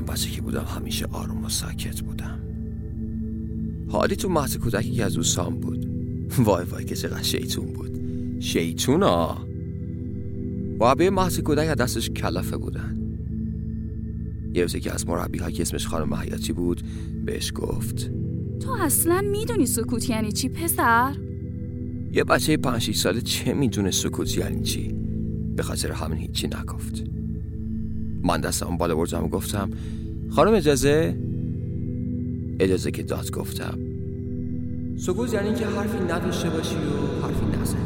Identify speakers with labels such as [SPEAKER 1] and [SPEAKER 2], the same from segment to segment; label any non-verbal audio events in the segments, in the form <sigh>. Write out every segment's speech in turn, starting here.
[SPEAKER 1] یادم بچگی بودم همیشه آروم و ساکت بودم. حالی تو محض کودکی که از دوستان بود. <laughs> وای وای که چقدر شیطون بود. شیطون ها. مربی محض کودک از دستش کلافه بودن. یه روزی که از مربی ها که اسمش خانم حیاتی بود بهش گفت.
[SPEAKER 2] تو اصلا می‌دونی سکوت یعنی چی پسر؟
[SPEAKER 1] یه بچه پنج ساله چه می‌دونه سکوت یعنی چی؟ به خاطر همین هیچی نگفت. من دستم بالا بردم و گفتم خانم اجازه؟ اجازه که داد گفتم. سکوت یعنی که حرفی نداشته باشی و حرفی نزنی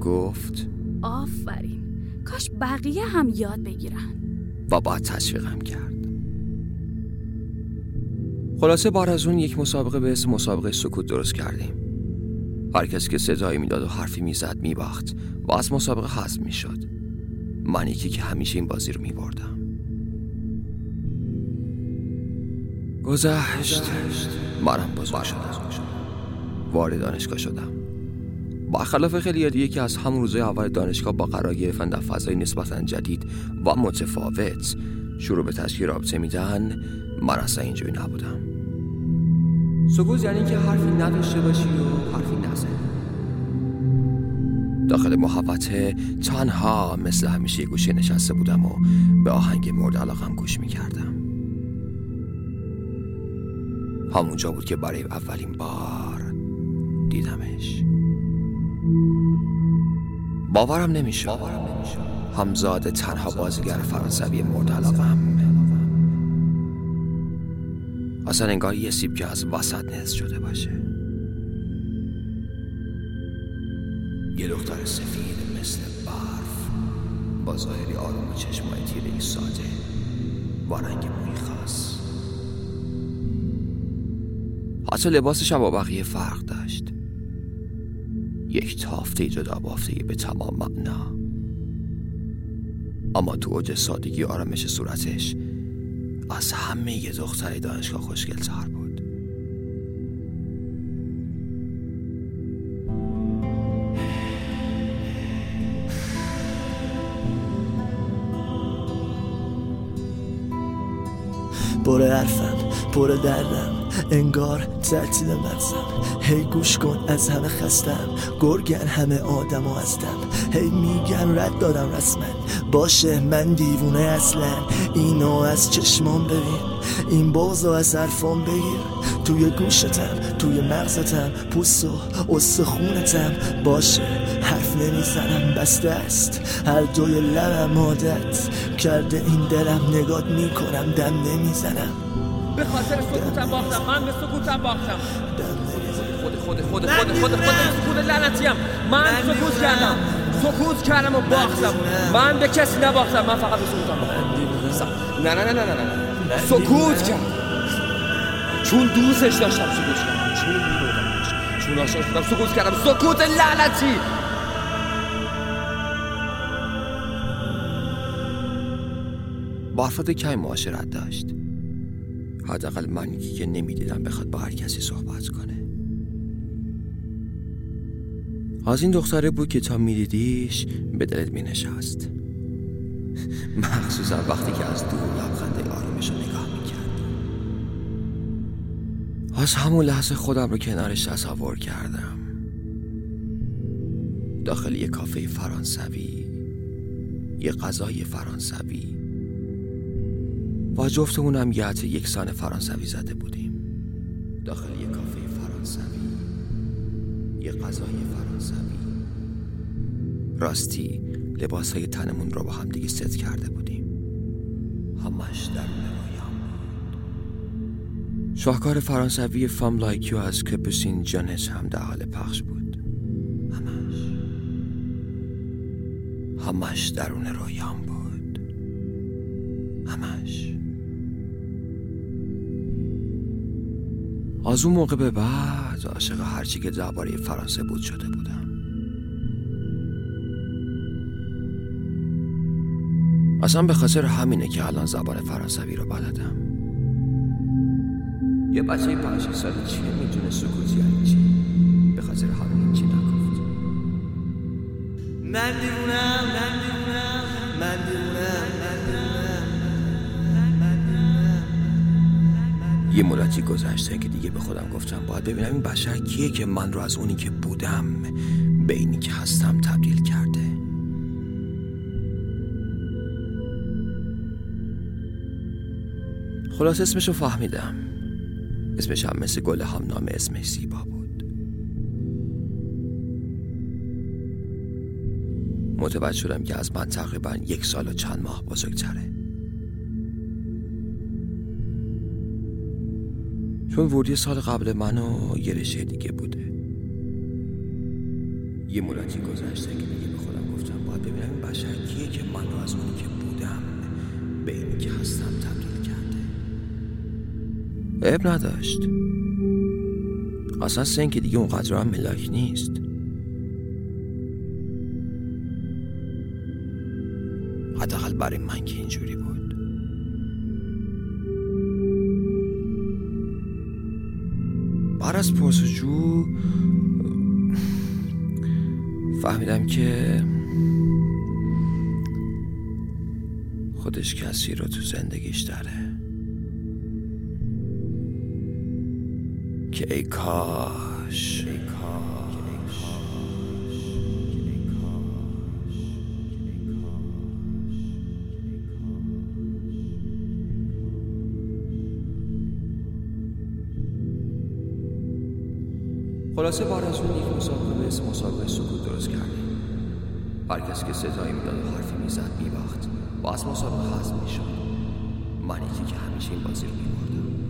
[SPEAKER 1] گفت
[SPEAKER 2] آفرین کاش بقیه هم یاد بگیرن.
[SPEAKER 1] و بعد تشویقم کرد. خلاصه بار از اون یک مسابقه به اسم مسابقه سکوت درست کردیم. هر کسی که صدایی می‌داد و حرفی می‌زد میباخت و از مسابقه حذف می‌شد. من یکی که همیشه این بازی رو میبردم گذشت. منم بزرگ شدم. وارد دانشگاه شدم. برخلاف خیلی دیگه که از همون روزای اول دانشگاه با قرار گرفتن در فضای نسبتا جدید و متفاوت شروع به تشکیل رابطه میدن من اصلا اینجوری نبودم. سکوت یعنی که حرفی نداشته باشی و حرفی نزنی داخل محوطه تنها مثل همیشه گوشه نشسته بودم و به آهنگ مورد علاقم گوش می‌کردم. همونجا بود که برای اولین بار دیدمش. باورم نمی‌شد. همزاد تنها بازیگر فرانسوی مورد علاقم. اصلا انگار یه سیب که از وسط شده باشه. یه دختر سفید مثل برف با ظاهری آروم و چشمای تیره ساده با رنگ موی خاص. حتی لباسش هم با بقیه فرق داشت. یک تافته جدا بافته به تمام معنا اما تو اوج سادگی آرامش صورتش از همه یه دختر دانشگاه خوشگل تر بود.
[SPEAKER 3] پر حرفم پر دردم. انگار تعطیل مغزم هی گوش کن از همه خستم. گرگن همه آدم و هستم. هی میگن رد دادم رسما باشه من دیوونه اصلا اینو از چشمام ببین. این بازو از حرفام بگیر. توی گوشتم توی مغزتم پوست و استخونتم. باشه حرف نمی‌زنم بسته است. هر دوی لبم عادت کرده این دلم نگات می‌کنم دم نمی‌زنم.
[SPEAKER 4] به خاطر سکوتم باختم. من به سکوتم باختم.
[SPEAKER 3] نمی‌زنم
[SPEAKER 4] خود خود خود خود خود خود سکوت لعنتیم. من سکوت کردم. سکوت کردم و باختم. من به کسی نباختم. من فقط به سکوتم باختم. نه نه نه نه نه نه. سکوت کردم. چون دوستش داشتم سکوت کردم. چون میبردمش چون عاشقش بودم سکوت کردم. سکوت لعنتی.
[SPEAKER 1] با افراد کمی معاشرت داشت؟ حداقل من که نمی‌دیدم بخواد با هر کسی صحبت کنه. از این دختره بود که تا میدیدیش به دلت مینشست. مخصوصا وقتی که از دور لبخنده آرومش رو نگاه می‌کرد. از همون لحظه خودم رو کنارش تصور کردم. داخل یه کافه فرانسوی یه غذای فرانسوی. و جفتمونم یه عطر یکسان فرانسوی زده بودیم. داخل یه کافه فرانسوی. یه غذای فرانسوی. راستی لباس های تنمون رو با هم دیگه ست کرده بودیم. همش در رویام بود. شاهکار فرانسوی Femme Like U از کپوسین جانس هم در حال پخش بود. همش. همش درون رویام بود. همش. از اون موقع به بعد عاشق هرچی که درباره فرانسه بود شده بودم. اصلا به خاطر همینه که الان زبان فرانسوی رو بلدم. یه بچه پنج سالی چیه می‌تونه سکوت یعنی چی؟ به خاطر همین چی نگفت.
[SPEAKER 3] من دیوونم من دیوونم من دیوونم
[SPEAKER 1] یه مدتی گذشته که دیگه به خودم گفتم باید ببینم این بشر کیه که من رو از اونی که بودم به اینی که هستم تبدیل کرده. خلاص اسمشو فهمیدم. اسمش هم مثل گل همنام اسمش زیبا بود. متوجه شدم که از من تقریبا یک سال و چند ماه بزرگتره. چون ورودی سال قبل من و یه رشته دیگه بوده. یه مدتی گذشته که دیگه به خودم گفتم باید ببینم این بشر کیه که من از اونی که بودم به اینی که هستم تبدیل کرده. عیب نداشت. اصلا سن که دیگه اونقدر هم ملاک نیست. حداقل برای من که اینجوری بود. بعد از پرسجو فهمیدم که خودش کسی رو تو زندگیش داره. که ای کاش ای کاش. خلاصه بار از اون یک مسابقه اسم مسابقه سکوت درست کردیم. هر کسی که صدایی می‌داد و حرفی می‌زد میباخت. و از مسابقه حذف می‌شد. من یکی که همیشه این بازی رو میبردم.